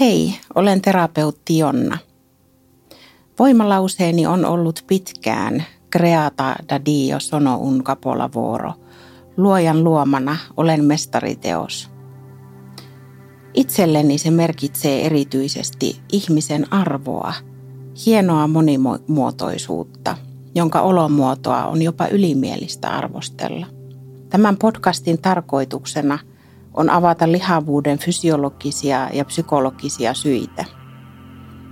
Hei, olen terapeutti Jonna. Voimalauseeni on ollut pitkään creata da dio sono un capolavoro. Luojan luomana olen mestariteos. Itselleni se merkitsee erityisesti ihmisen arvoa, hienoa monimuotoisuutta, jonka olomuotoa on jopa ylimielistä arvostella. Tämän podcastin tarkoituksena – on avata lihavuuden fysiologisia ja psykologisia syitä.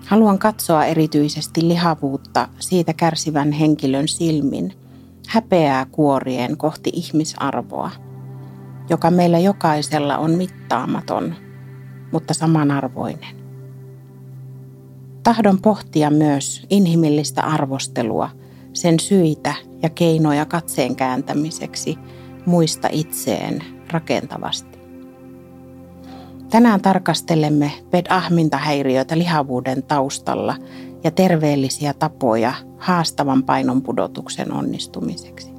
Haluan katsoa erityisesti lihavuutta siitä kärsivän henkilön silmin, häpeää kuorien kohti ihmisarvoa, joka meillä jokaisella on mittaamaton, mutta samanarvoinen. Tahdon pohtia myös inhimillistä arvostelua, sen syitä ja keinoja katseen kääntämiseksi muista itseen rakentavasti. Tänään tarkastelemme PED-ahmintahäiriöitä lihavuuden taustalla ja terveellisiä tapoja haastavan painon pudotuksen onnistumiseksi.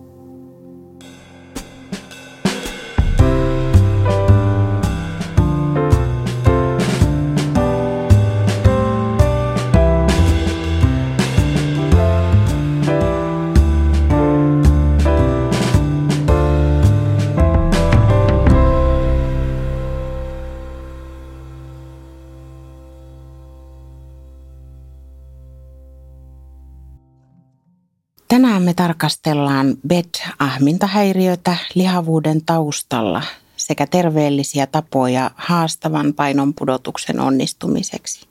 Me tarkastellaan BED-ahmintahäiriötä lihavuuden taustalla sekä terveellisiä tapoja haastavan painon pudotuksen onnistumiseksi.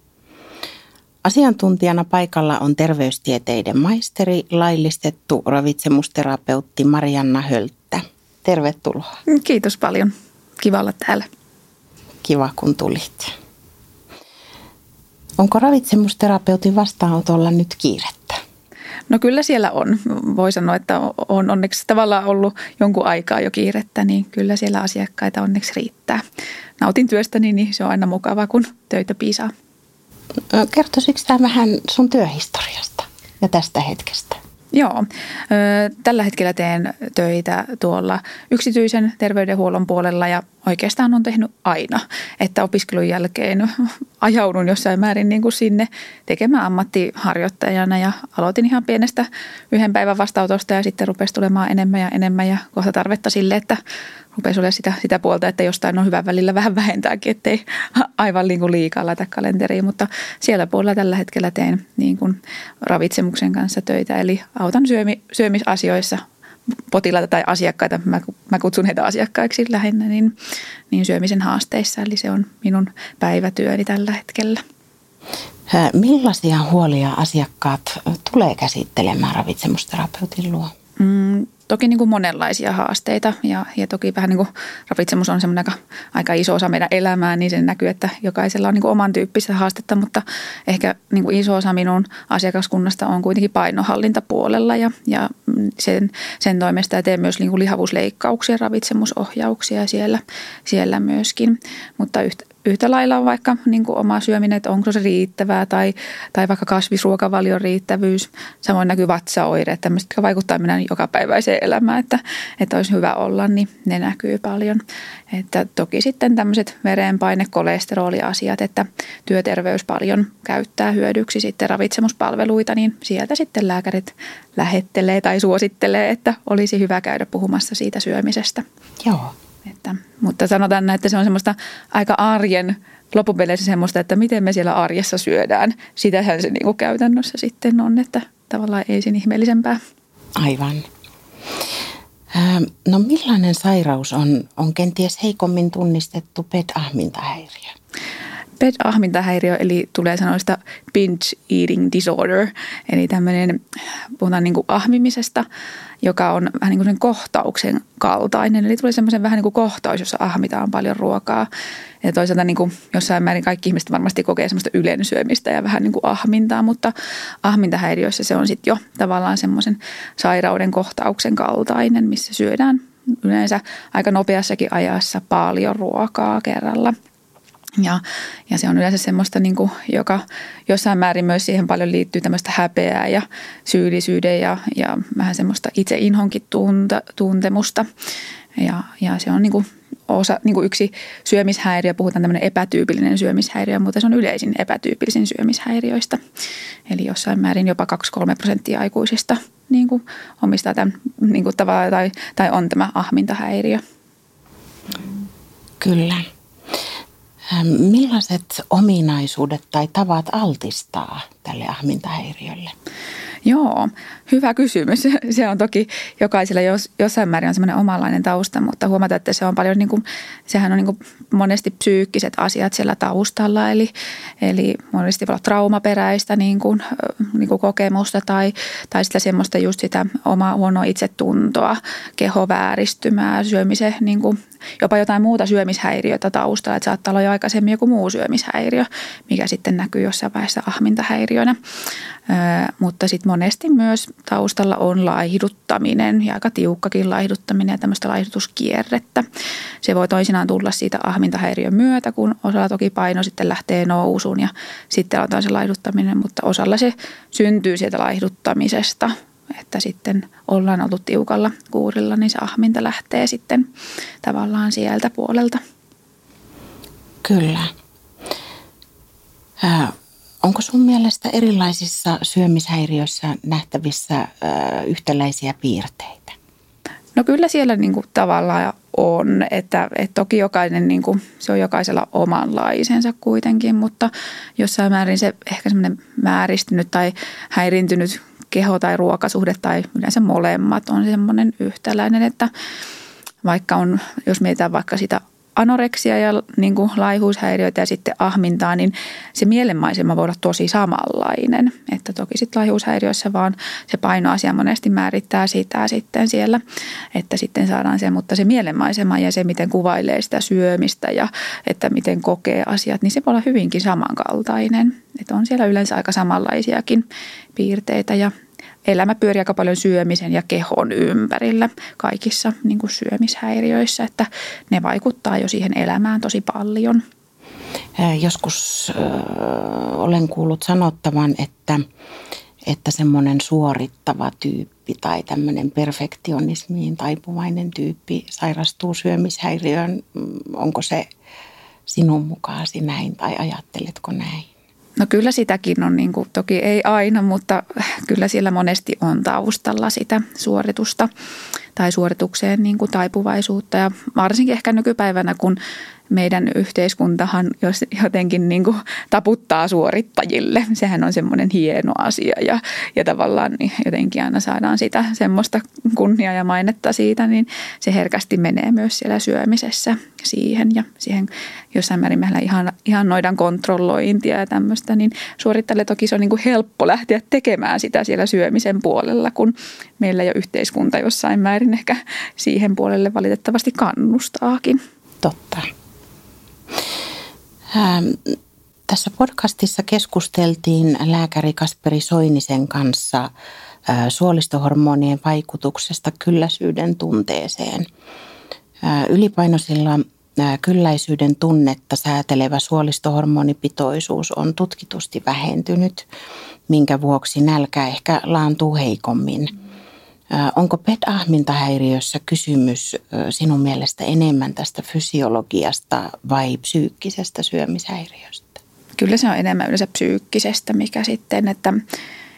Asiantuntijana paikalla on terveystieteiden maisteri, laillistettu ravitsemusterapeutti Marianna Hölttä. Tervetuloa. Kiitos paljon. Kiva olla täällä. Kiva kun tulit. Onko ravitsemusterapeutin vastaanotolla nyt kiirettä? No kyllä siellä on. Voi sanoa, että on onneksi tavallaan ollut jonkun aikaa jo kiirettä, niin kyllä siellä asiakkaita onneksi riittää. Nautin työstäni, niin se on aina mukavaa, kun töitä piisaa. Kertoisitko tämä vähän sun työhistoriasta ja tästä hetkestä? Joo, tällä hetkellä teen töitä tuolla yksityisen terveydenhuollon puolella ja oikeastaan on tehnyt aina, että opiskelun jälkeen ajaudun jossain määrin niin kuin sinne tekemään ammattiharjoittajana ja aloitin ihan pienestä yhden päivän vastautosta ja sitten rupesi tulemaan enemmän ja enemmän ja kohta tarvetta sille, että rupesi olemaan sitä, sitä puolta, että jostain on hyvä välillä vähän vähentääkin, ettei aivan niin kuin liikaa laita kalenteriin, mutta siellä puolella tällä hetkellä teen niin kuin ravitsemuksen kanssa töitä, eli autan syömi, syömisasioissa potilaita tai asiakkaita, mä, mä kutsun heitä asiakkaiksi lähinnä, niin, niin syömisen haasteissa, eli se on minun päivätyöni tällä hetkellä. Millaisia huolia asiakkaat tulee käsittelemään ravitsemusterapeutin luo? Mm, toki niin kuin monenlaisia haasteita ja, ja toki vähän niin kuin ravitsemus on semmoinen aika, aika iso osa meidän elämää, niin sen näkyy, että jokaisella on niin kuin oman tyyppistä haastetta, mutta ehkä niin kuin iso osa minun asiakaskunnasta on kuitenkin painohallintapuolella ja, ja sen, sen toimesta ja teen myös niin kuin lihavuusleikkauksia, ravitsemusohjauksia siellä, siellä myöskin, mutta yhtä, yhtä lailla on vaikka niin kuin oma syöminen, että onko se riittävää tai, tai vaikka kasvisruokavalion riittävyys. Samoin näkyy vatsaoireet, tämmöiset, jotka vaikuttaa meidän jokapäiväiseen elämään, että, että olisi hyvä olla, niin ne näkyy paljon. Että toki sitten tämmöiset verenpaine, kolesteroliasiat, että työterveys paljon käyttää hyödyksi sitten ravitsemuspalveluita, niin sieltä sitten lääkärit lähettelee tai suosittelee, että olisi hyvä käydä puhumassa siitä syömisestä. Joo. Että, mutta sanotaan että se on semmoista aika arjen loppupeleissä semmoista, että miten me siellä arjessa syödään. Sitähän se niin kuin käytännössä sitten on, että tavallaan ei sen ihmeellisempää. Aivan. No millainen sairaus on, on kenties heikommin tunnistettu PED-ahmintahäiriö? PED-ahmintahäiriö, eli tulee sanoista binge eating disorder, eli tämmöinen, puhutaan niin kuin ahmimisesta, joka on vähän niin kuin sen kohtauksen kaltainen. Eli tulee semmoisen vähän niin kuin kohtaus, jossa ahmitaan paljon ruokaa. Ja toisaalta niin kuin jossain määrin kaikki ihmiset varmasti kokee semmoista ylensyömistä ja vähän niin kuin ahmintaa, mutta ahmintahäiriöissä se on sitten jo tavallaan semmoisen sairauden kohtauksen kaltainen, missä syödään yleensä aika nopeassakin ajassa paljon ruokaa kerralla – ja, ja se on yleensä semmoista, niin kuin, joka jossain määrin myös siihen paljon liittyy tämmöistä häpeää ja syyllisyyden ja, ja vähän semmoista itse inhonkin tunta, tuntemusta. Ja, ja se on niin kuin osa, niin kuin yksi syömishäiriö, puhutaan tämmöinen epätyypillinen syömishäiriö, mutta se on yleisin epätyypillisin syömishäiriöistä. Eli jossain määrin jopa 2-3 prosenttia aikuisista niin kuin omistaa tämän niin kuin tavalla, tai, tai on tämä ahmintahäiriö. Kyllä. Millaiset ominaisuudet tai tavat altistaa tälle ahmintahäiriölle? Joo, hyvä kysymys. Se on toki jokaisella jos, jossain määrin on semmoinen omanlainen tausta, mutta huomata, että se on paljon, niin kuin, sehän on niin kuin monesti psyykkiset asiat siellä taustalla. Eli, eli monesti voi olla traumaperäistä niin kuin, niin kuin kokemusta tai, tai sitä semmoista just sitä omaa huonoa itsetuntoa, kehovääristymää, syömisen niin kuin, jopa jotain muuta syömishäiriötä taustalla. Että saattaa olla jo aikaisemmin joku muu syömishäiriö, mikä sitten näkyy jossain vaiheessa ahmintahäiriönä. mutta sitten monesti myös taustalla on laihduttaminen ja aika tiukkakin laihduttaminen ja tämmöistä laihdutuskierrettä. Se voi toisinaan tulla siitä ahmintahäiriön myötä, kun osalla toki paino sitten lähtee nousuun ja sitten aloitetaan se laihduttaminen, mutta osalla se syntyy sieltä laihduttamisesta – että sitten ollaan oltu tiukalla kuurilla, niin se ahminta lähtee sitten tavallaan sieltä puolelta. Kyllä. Äh, onko sun mielestä erilaisissa syömishäiriöissä nähtävissä äh, yhtäläisiä piirteitä? No kyllä siellä niin kuin tavallaan on, että, että toki jokainen, niin kuin, se on jokaisella omanlaisensa kuitenkin, mutta jossain määrin se ehkä semmoinen määristynyt tai häirintynyt keho- tai ruokasuhde tai yleensä molemmat on semmoinen yhtäläinen, että vaikka on, jos mietitään vaikka sitä anoreksia ja niin kuin laihuushäiriöitä ja sitten ahmintaa, niin se mielenmaisema voi olla tosi samanlainen. Että toki sitten laihuushäiriössä vaan se painoasia monesti määrittää sitä sitten siellä, että sitten saadaan se, mutta se mielenmaisema ja se, miten kuvailee sitä syömistä ja että miten kokee asiat, niin se voi olla hyvinkin samankaltainen. Että on siellä yleensä aika samanlaisiakin piirteitä ja elämä pyörii aika paljon syömisen ja kehon ympärillä kaikissa niin kuin syömishäiriöissä, että ne vaikuttaa jo siihen elämään tosi paljon. Joskus äh, olen kuullut sanottavan, että, että semmoinen suorittava tyyppi tai tämmöinen perfektionismiin taipuvainen tyyppi sairastuu syömishäiriöön. Mm, onko se sinun mukaasi näin tai ajatteletko näin? No kyllä sitäkin on, niin kuin, toki ei aina, mutta kyllä siellä monesti on taustalla sitä suoritusta tai suoritukseen niin kuin taipuvaisuutta. Ja varsinkin ehkä nykypäivänä, kun meidän yhteiskuntahan jos jotenkin niin kuin taputtaa suorittajille. Sehän on semmoinen hieno asia ja, ja tavallaan niin jotenkin aina saadaan sitä semmoista kunniaa ja mainetta siitä, niin se herkästi menee myös siellä syömisessä siihen ja siihen jossain määrin meillä ihan, ihan noidan kontrollointia ja tämmöistä, niin suorittajille toki se on niin kuin helppo lähteä tekemään sitä siellä syömisen puolella, kun meillä jo yhteiskunta jossain määrin ehkä siihen puolelle valitettavasti kannustaakin. Totta. Ähm, tässä podcastissa keskusteltiin lääkäri Kasperi Soinisen kanssa äh, suolistohormonien vaikutuksesta kylläisyyden tunteeseen. Äh, ylipainoisilla äh, kylläisyyden tunnetta säätelevä suolistohormonipitoisuus on tutkitusti vähentynyt, minkä vuoksi nälkä ehkä laantuu heikommin – Onko PET-ahmintahäiriössä kysymys sinun mielestä enemmän tästä fysiologiasta vai psyykkisestä syömishäiriöstä? Kyllä se on enemmän yleensä psyykkisestä, mikä sitten, että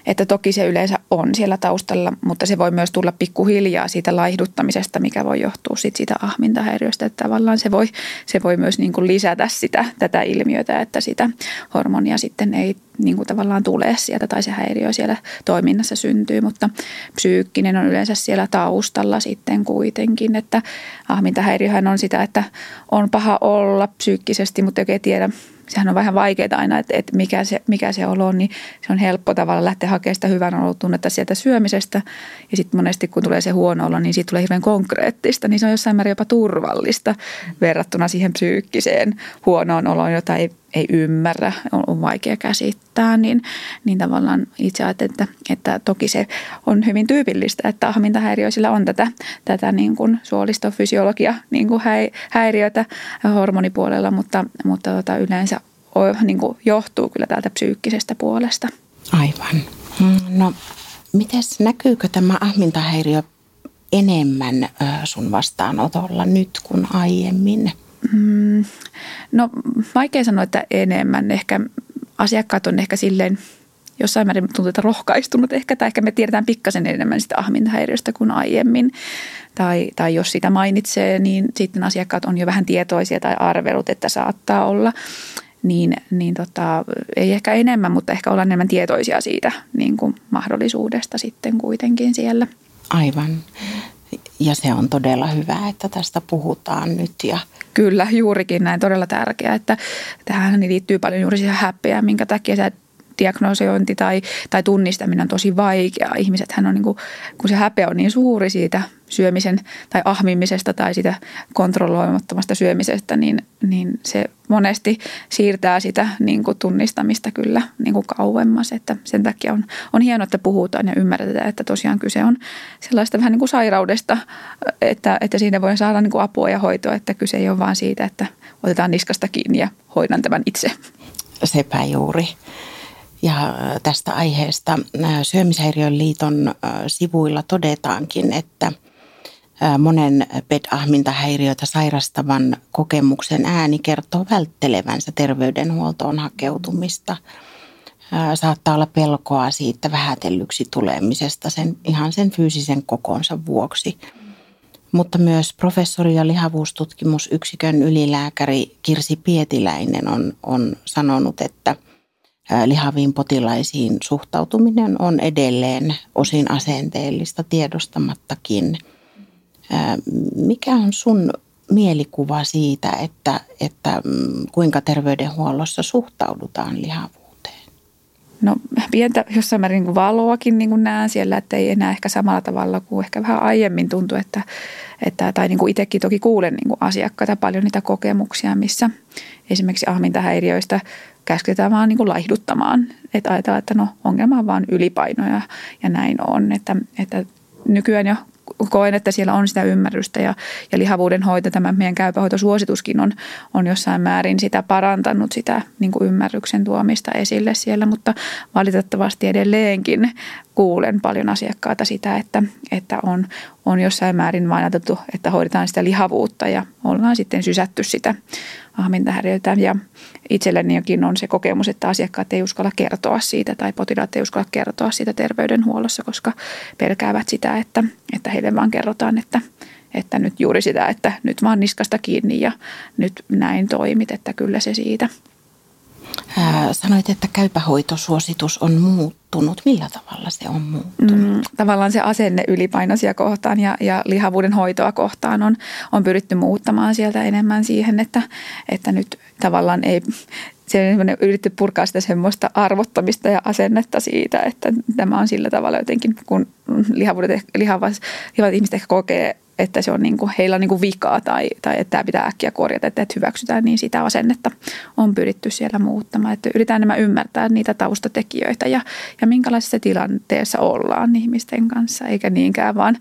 että toki se yleensä on siellä taustalla, mutta se voi myös tulla pikkuhiljaa siitä laihduttamisesta, mikä voi johtua sit siitä ahmintahäiriöstä. Että tavallaan se voi, se voi myös niin kuin lisätä sitä, tätä ilmiötä, että sitä hormonia sitten ei niin kuin tavallaan tule sieltä tai se häiriö siellä toiminnassa syntyy, mutta psyykkinen on yleensä siellä taustalla sitten kuitenkin, että ahmintahäiriöhän on sitä, että on paha olla psyykkisesti, mutta ei tiedä sehän on vähän vaikeaa aina, että, että mikä, se, mikä se olo on, niin se on helppo tavalla lähteä hakemaan sitä hyvän olotunnetta sieltä syömisestä. Ja sitten monesti kun tulee se huono olo, niin siitä tulee hirveän konkreettista, niin se on jossain määrin jopa turvallista verrattuna siihen psyykkiseen huonoon oloon, jota ei, ei ymmärrä, on, vaikea käsittää. Niin, niin tavallaan itse ajattelen, että, että toki se on hyvin tyypillistä, että ahmintahäiriöisillä on tätä, tätä niin kuin suolistofysiologia niin kuin häiriötä hormonipuolella, mutta, mutta tota yleensä niin kuin johtuu kyllä täältä psyykkisestä puolesta. Aivan. Mm, no, mites näkyykö tämä ahmintahäiriö enemmän sun vastaanotolla nyt kuin aiemmin? Mm, no vaikea sanoa, että enemmän. Ehkä asiakkaat on ehkä silleen jossain määrin tuntuu, että rohkaistunut ehkä, tai ehkä me tiedetään pikkasen enemmän sitä ahmintahäiriöstä kuin aiemmin. Tai, tai jos sitä mainitsee, niin sitten asiakkaat on jo vähän tietoisia tai arvelut, että saattaa olla. Niin, niin tota, ei ehkä enemmän, mutta ehkä olla enemmän tietoisia siitä niin kuin mahdollisuudesta sitten kuitenkin siellä. Aivan. Ja se on todella hyvä, että tästä puhutaan nyt. Ja... Kyllä, juurikin näin todella tärkeää, että tähän liittyy paljon juuri siihen häpeään, minkä takia sä diagnosointi tai, tai tunnistaminen on tosi vaikeaa. Ihmisethän on, niin kuin, kun se häpeä on niin suuri siitä syömisen tai ahmimisesta tai sitä kontrolloimattomasta syömisestä, niin, niin se monesti siirtää sitä niin kuin tunnistamista kyllä niin kuin kauemmas. Että sen takia on, on hienoa, että puhutaan ja ymmärretään, että tosiaan kyse on sellaista vähän niin kuin sairaudesta, että, että siinä voi saada niin kuin apua ja hoitoa, että kyse ei ole vaan siitä, että otetaan niskasta kiinni ja hoidan tämän itse. Sepä juuri. Ja tästä aiheesta Syömishäiriön liiton sivuilla todetaankin, että monen PED-ahmintahäiriötä sairastavan kokemuksen ääni kertoo välttelevänsä terveydenhuoltoon hakeutumista. Saattaa olla pelkoa siitä vähätellyksi tulemisesta sen, ihan sen fyysisen kokonsa vuoksi. Mutta myös professori ja lihavuustutkimusyksikön ylilääkäri Kirsi Pietiläinen on, on sanonut, että – lihaviin potilaisiin suhtautuminen on edelleen osin asenteellista tiedostamattakin. Mikä on sun mielikuva siitä, että, että mm, kuinka terveydenhuollossa suhtaudutaan lihavuuteen? No pientä jossain määrin niin valoakin niin kuin näen siellä, että ei enää ehkä samalla tavalla kuin ehkä vähän aiemmin tuntui, että, että tai niin kuin itsekin toki kuulen niin kuin asiakkaita paljon niitä kokemuksia, missä esimerkiksi ahmintahäiriöistä käsketään vaan niin kuin laihduttamaan. Että ajatellaan, että no ongelma on vaan ylipaino ja, ja näin on. Että, että nykyään jo koen, että siellä on sitä ymmärrystä ja, ja lihavuuden hoito, tämä meidän käypähoitosuosituskin on, on jossain määrin sitä parantanut sitä niin kuin ymmärryksen tuomista esille siellä, mutta valitettavasti edelleenkin kuulen paljon asiakkaita sitä, että, että on, on jossain määrin vain ajateltu, että hoidetaan sitä lihavuutta ja ollaan sitten sysätty sitä ahmintahäiriötä. Ja itsellenikin on se kokemus, että asiakkaat ei uskalla kertoa siitä tai potilaat ei uskalla kertoa siitä terveydenhuollossa, koska pelkäävät sitä, että, että heille vaan kerrotaan, että, että nyt juuri sitä, että nyt vaan niskasta kiinni ja nyt näin toimit, että kyllä se siitä – sanoit, että käypähoitosuositus on muuttunut. Millä tavalla se on muuttunut? Mm, tavallaan se asenne ylipainoisia kohtaan ja, ja lihavuuden hoitoa kohtaan on, on pyritty muuttamaan sieltä enemmän siihen, että, että nyt tavallaan ei se on yritetty purkaa sitä semmoista arvottamista ja asennetta siitä, että tämä on sillä tavalla jotenkin, kun lihavuudet, lihavat, lihavat ihmiset ehkä kokee että se on niin kuin, heillä on niin kuin vikaa tai, tai että tämä pitää äkkiä korjata, että, hyväksytään, niin sitä asennetta on pyritty siellä muuttamaan. Että yritetään nämä ymmärtää niitä taustatekijöitä ja, ja minkälaisessa tilanteessa ollaan ihmisten kanssa, eikä niinkään vaan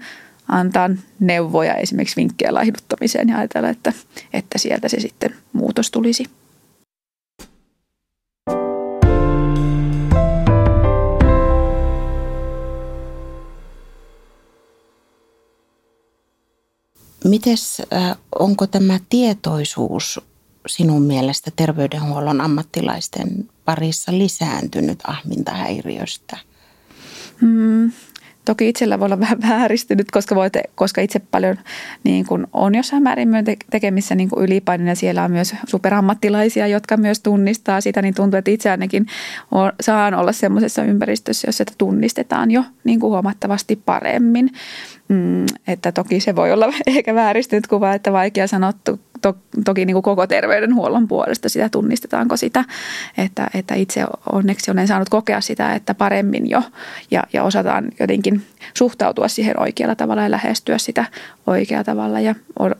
antaa neuvoja, esimerkiksi vinkkejä laihduttamiseen ja ajatella, että, että sieltä se sitten muutos tulisi. Mites, onko tämä tietoisuus sinun mielestä terveydenhuollon ammattilaisten parissa lisääntynyt ahmintahäiriöstä? Hmm, toki itsellä voi olla vähän vääristynyt, koska, voitte, koska itse paljon niin kuin on jossain määrin tekemissä niin ylipainoja ja siellä on myös superammattilaisia, jotka myös tunnistaa sitä, niin tuntuu, että itse ainakin on, saan olla semmoisessa ympäristössä, jossa sitä tunnistetaan jo niin huomattavasti paremmin. Mm, että toki se voi olla ehkä vääristynyt kuva, että vaikea sanottu to, toki niin kuin koko terveydenhuollon puolesta sitä tunnistetaanko sitä, että, että itse onneksi olen saanut kokea sitä, että paremmin jo ja, ja osataan jotenkin suhtautua siihen oikealla tavalla ja lähestyä sitä oikealla tavalla ja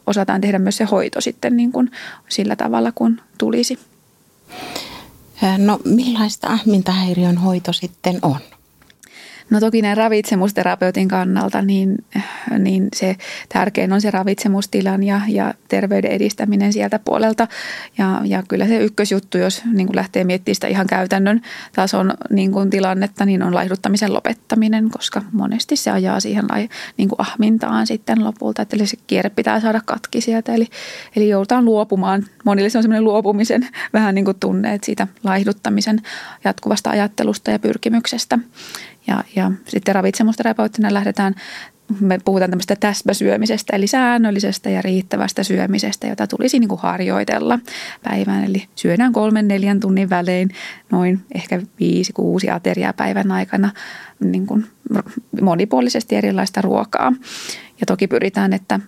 osataan tehdä myös se hoito sitten niin kuin sillä tavalla, kun tulisi. No millaista ahmintahäiriön hoito sitten on? No toki näin ravitsemusterapeutin kannalta, niin, niin se tärkein on se ravitsemustilan ja, ja terveyden edistäminen sieltä puolelta. Ja, ja kyllä se ykkösjuttu, jos niin kuin lähtee miettimään sitä ihan käytännön tason niin kuin tilannetta, niin on laihduttamisen lopettaminen, koska monesti se ajaa siihen niin kuin ahmintaan sitten lopulta. Eli se kierre pitää saada katki sieltä, eli, eli joudutaan luopumaan. Monille se on semmoinen luopumisen vähän niin kuin tunne, että siitä laihduttamisen jatkuvasta ajattelusta ja pyrkimyksestä. Ja, ja sitten ravitsemusterapeuttina lähdetään me puhutaan tämmöistä täsmäsyömisestä, eli säännöllisestä ja riittävästä syömisestä, jota tulisi niin kuin harjoitella päivän. Eli syödään kolmen, neljän tunnin välein noin ehkä viisi, kuusi ateriaa päivän aikana niin kuin monipuolisesti erilaista ruokaa. Ja toki pyritään, että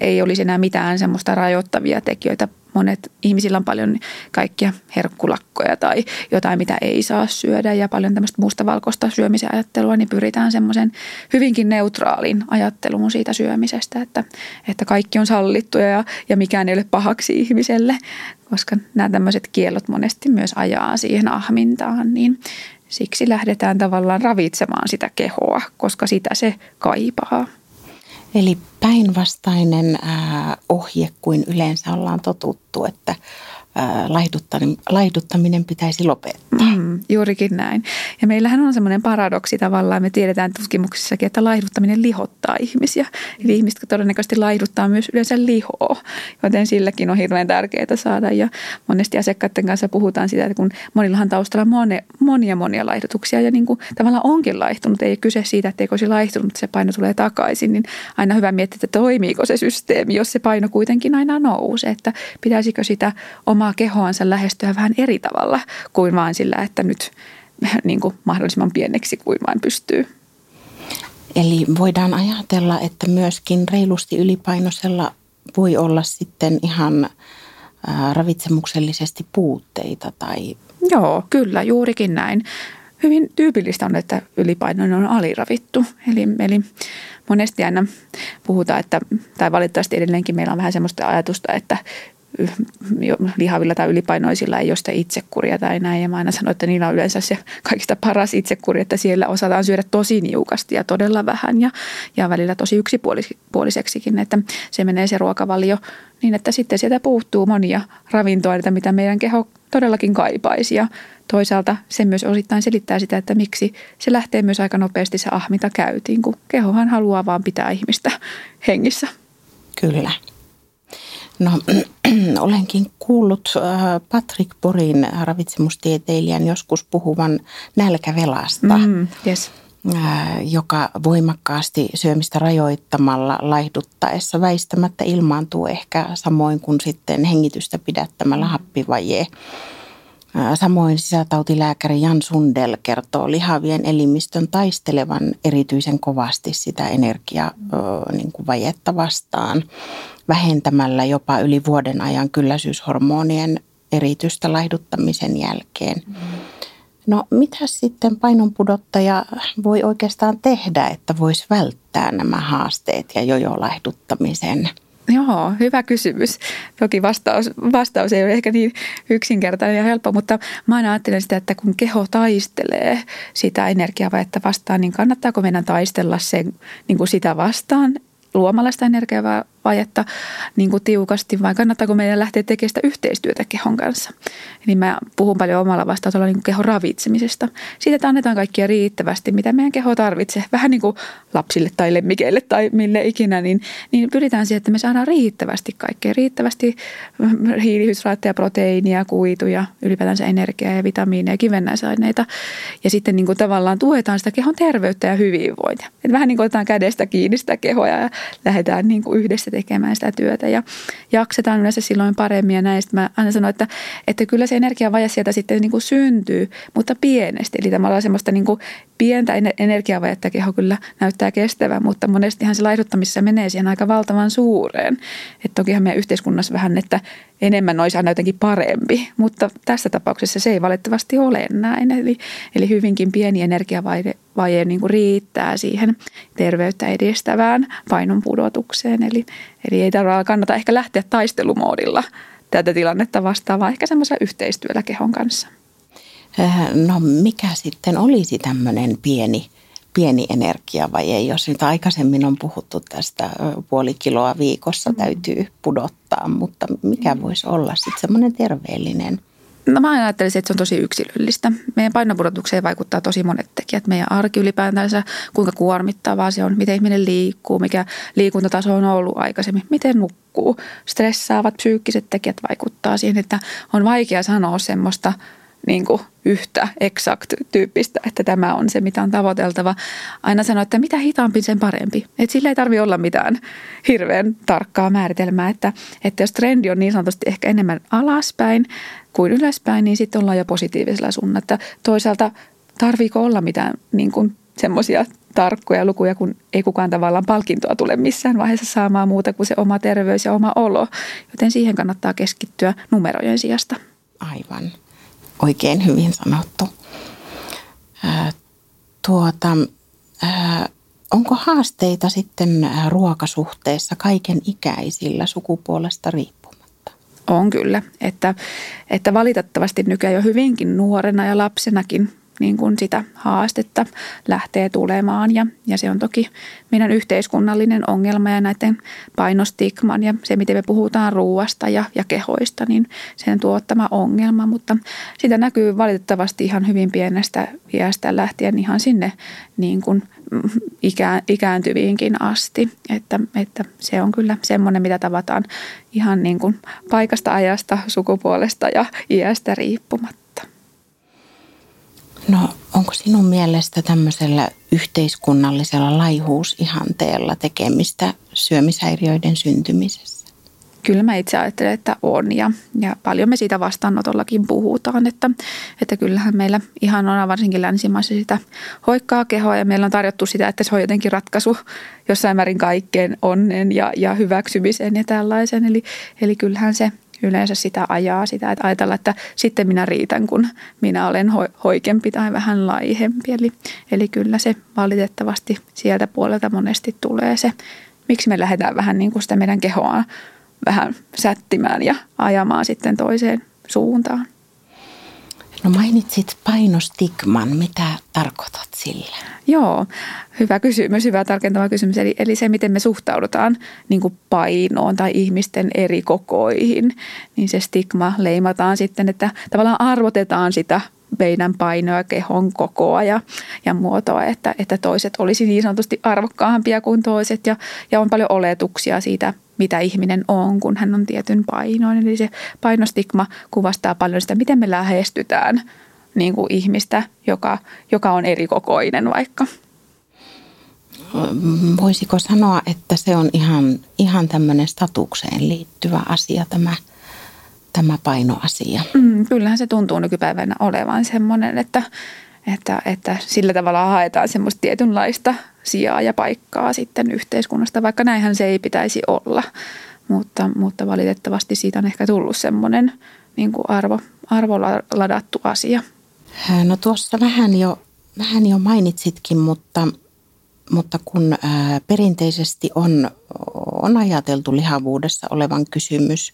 ei olisi enää mitään semmoista rajoittavia tekijöitä monet ihmisillä on paljon kaikkia herkkulakkoja tai jotain, mitä ei saa syödä ja paljon tämmöistä mustavalkoista syömisen ajattelua, niin pyritään semmoisen hyvinkin neutraalin ajatteluun siitä syömisestä, että, että kaikki on sallittuja ja, ja mikään ei ole pahaksi ihmiselle, koska nämä tämmöiset kiellot monesti myös ajaa siihen ahmintaan, niin siksi lähdetään tavallaan ravitsemaan sitä kehoa, koska sitä se kaipaa. Eli päinvastainen ohje kuin yleensä ollaan totuttu, että laihduttaminen pitäisi lopettaa. Mm, juurikin näin. Ja meillähän on semmoinen paradoksi tavallaan, me tiedetään tutkimuksissakin, että laihduttaminen lihottaa ihmisiä. Eli ihmiset todennäköisesti laihduttaa myös yleensä lihoa, joten silläkin on hirveän tärkeää saada. Ja monesti asiakkaiden kanssa puhutaan sitä, että kun monillahan taustalla on monia, monia laihdutuksia ja niin kuin tavallaan onkin laihtunut, ei kyse siitä, että olisi laihtunut, mutta se paino tulee takaisin, niin aina hyvä miettiä, että toimiiko se systeemi, jos se paino kuitenkin aina nousee, että pitäisikö sitä omaa kehoansa lähestyä vähän eri tavalla kuin vain sillä, että nyt niin kuin mahdollisimman pieneksi kuin vain pystyy. Eli voidaan ajatella, että myöskin reilusti ylipainoisella voi olla sitten ihan ravitsemuksellisesti puutteita tai... Joo, kyllä, juurikin näin. Hyvin tyypillistä on, että ylipainoinen on aliravittu. Eli, eli monesti aina puhutaan, että, tai valitettavasti edelleenkin meillä on vähän sellaista ajatusta, että lihavilla tai ylipainoisilla ei ole sitä itsekuria tai näin. Ja mä aina sanon, että niillä on yleensä se kaikista paras itsekuri, että siellä osataan syödä tosi niukasti ja todella vähän ja, ja välillä tosi yksipuoliseksikin, että se menee se ruokavalio niin, että sitten sieltä puuttuu monia ravintoaineita, mitä meidän keho todellakin kaipaisi ja toisaalta se myös osittain selittää sitä, että miksi se lähtee myös aika nopeasti se ahminta käytiin, kun kehohan haluaa vaan pitää ihmistä hengissä. Kyllä. No, olenkin kuullut äh, Patrick Porin ravitsemustieteilijän joskus puhuvan nälkävelasta, mm, yes. Äh, joka voimakkaasti syömistä rajoittamalla laihduttaessa väistämättä ilmaantuu ehkä samoin kuin sitten hengitystä pidättämällä happivaje. Samoin sisätautilääkäri Jan Sundel kertoo lihavien elimistön taistelevan erityisen kovasti sitä energiavajetta niin vastaan vähentämällä jopa yli vuoden ajan kylläisyyshormonien eritystä laihduttamisen jälkeen. No mitä sitten painonpudottaja voi oikeastaan tehdä, että voisi välttää nämä haasteet ja jojolaihduttamisen? Joo, hyvä kysymys. Toki vastaus, vastaus ei ole ehkä niin yksinkertainen ja helppo, mutta mä aina ajattelen sitä, että kun keho taistelee sitä energiavajetta vastaan, niin kannattaako meidän taistella sen, niin kuin sitä vastaan luomalla sitä energiavajetta niin kuin tiukasti vai kannattaako meidän lähteä tekemään sitä yhteistyötä kehon kanssa. Eli mä puhun paljon omalla vastauksella niin kehon ravitsemisesta. Siitä, että annetaan kaikkia riittävästi, mitä meidän keho tarvitsee. Vähän niin kuin lapsille tai lemmikeille tai mille ikinä, niin, niin pyritään siihen, että me saadaan riittävästi kaikkea. Riittävästi hiilihydraatteja, proteiinia, kuituja, ylipäätänsä energiaa ja vitamiineja, kivennäisaineita. Ja sitten niin kuin tavallaan tuetaan sitä kehon terveyttä ja hyvinvointia. Et vähän niin kuin otetaan kädestä kiinni sitä kehoa ja lähdetään niin kuin yhdessä tekemään sitä työtä ja jaksetaan yleensä silloin paremmin ja näistä mä aina sanon, että, että kyllä se energiavaje sieltä sitten niin kuin syntyy, mutta pienesti. Eli tämä on semmoista niin kuin pientä energiavajetta keho kyllä näyttää kestävän, mutta monestihan se laihduttamisessa menee siihen aika valtavan suureen. Että tokihan meidän yhteiskunnassa vähän, että enemmän olisi aina jotenkin parempi, mutta tässä tapauksessa se ei valitettavasti ole näin. Eli, eli hyvinkin pieni energiavaje vaje niin kuin riittää siihen terveyttä edistävään painon pudotukseen. Eli, eli ei tarvitse kannata ehkä lähteä taistelumoodilla tätä tilannetta vastaan, vaan ehkä semmoisella yhteistyöllä kehon kanssa. Äh, no mikä sitten olisi tämmöinen pieni, pieni energia vai ei. Jos nyt aikaisemmin on puhuttu tästä puoli kiloa viikossa mm. täytyy pudottaa, mutta mikä voisi olla sitten semmoinen terveellinen – No mä ajattelisin, että se on tosi yksilöllistä. Meidän painopudotukseen vaikuttaa tosi monet tekijät. Meidän arki ylipäätänsä, kuinka kuormittavaa se on, miten ihminen liikkuu, mikä liikuntataso on ollut aikaisemmin, miten nukkuu. Stressaavat psyykkiset tekijät vaikuttaa siihen, että on vaikea sanoa semmoista niin kuin yhtä exakt tyyppistä, että tämä on se, mitä on tavoiteltava. Aina sanoa, että mitä hitaampi, sen parempi. Että sillä ei tarvitse olla mitään hirveän tarkkaa määritelmää, että, että jos trendi on niin sanotusti ehkä enemmän alaspäin kuin ylöspäin, niin sitten ollaan jo positiivisella suunnalla. Toisaalta tarviiko olla mitään niin kuin semmoisia tarkkoja lukuja, kun ei kukaan tavallaan palkintoa tule missään vaiheessa saamaan muuta kuin se oma terveys ja oma olo. Joten siihen kannattaa keskittyä numerojen sijasta. Aivan. Oikein hyvin sanottu. Tuota, onko haasteita sitten ruokasuhteessa kaiken ikäisillä sukupuolesta riippumatta? On kyllä, että, että valitettavasti nykyään jo hyvinkin nuorena ja lapsenakin niin kuin sitä haastetta lähtee tulemaan. Ja, ja se on toki meidän yhteiskunnallinen ongelma ja näiden painostigman ja se, miten me puhutaan ruuasta ja, ja kehoista, niin sen tuottama ongelma. Mutta sitä näkyy valitettavasti ihan hyvin pienestä iästä lähtien ihan sinne niin kuin ikä, ikääntyviinkin asti. Että, että se on kyllä semmoinen, mitä tavataan ihan niin kuin paikasta, ajasta, sukupuolesta ja iästä riippumatta. No onko sinun mielestä tämmöisellä yhteiskunnallisella laihuusihanteella tekemistä syömishäiriöiden syntymisessä? Kyllä mä itse ajattelen, että on ja, ja paljon me siitä vastaanotollakin puhutaan, että, että kyllähän meillä ihan on varsinkin länsimaissa sitä hoikkaa kehoa ja meillä on tarjottu sitä, että se on jotenkin ratkaisu jossain määrin kaikkeen onnen ja, ja hyväksymiseen ja tällaisen. Eli, eli kyllähän se yleensä sitä ajaa, sitä, että ajatella, että sitten minä riitän, kun minä olen hoikempi tai vähän laihempi. Eli, eli kyllä se valitettavasti sieltä puolelta monesti tulee se, miksi me lähdetään vähän niin kuin sitä meidän kehoa vähän sättimään ja ajamaan sitten toiseen suuntaan. No mainitsit painostigman. Mitä tarkoitat sillä? Joo, hyvä kysymys, hyvä tarkentava kysymys. Eli, eli se, miten me suhtaudutaan niin kuin painoon tai ihmisten eri kokoihin, niin se stigma leimataan sitten, että tavallaan arvotetaan sitä meidän painoa, kehon kokoa ja, ja muotoa, että, että toiset olisi niin sanotusti arvokkaampia kuin toiset ja, ja on paljon oletuksia siitä, mitä ihminen on, kun hän on tietyn painoinen. Eli se painostigma kuvastaa paljon sitä, miten me lähestytään niin kuin ihmistä, joka, joka on eri kokoinen vaikka. Voisiko sanoa, että se on ihan, ihan tämmöinen statukseen liittyvä asia tämä – tämä painoasia. Mm, kyllähän se tuntuu nykypäivänä olevan semmoinen, että, että, että sillä tavalla haetaan semmoista tietynlaista sijaa ja paikkaa sitten yhteiskunnasta, vaikka näinhän se ei pitäisi olla. Mutta, mutta valitettavasti siitä on ehkä tullut semmoinen niin arvo, arvoladattu asia. No tuossa vähän jo, vähän jo mainitsitkin, mutta, mutta kun perinteisesti on on ajateltu lihavuudessa olevan kysymys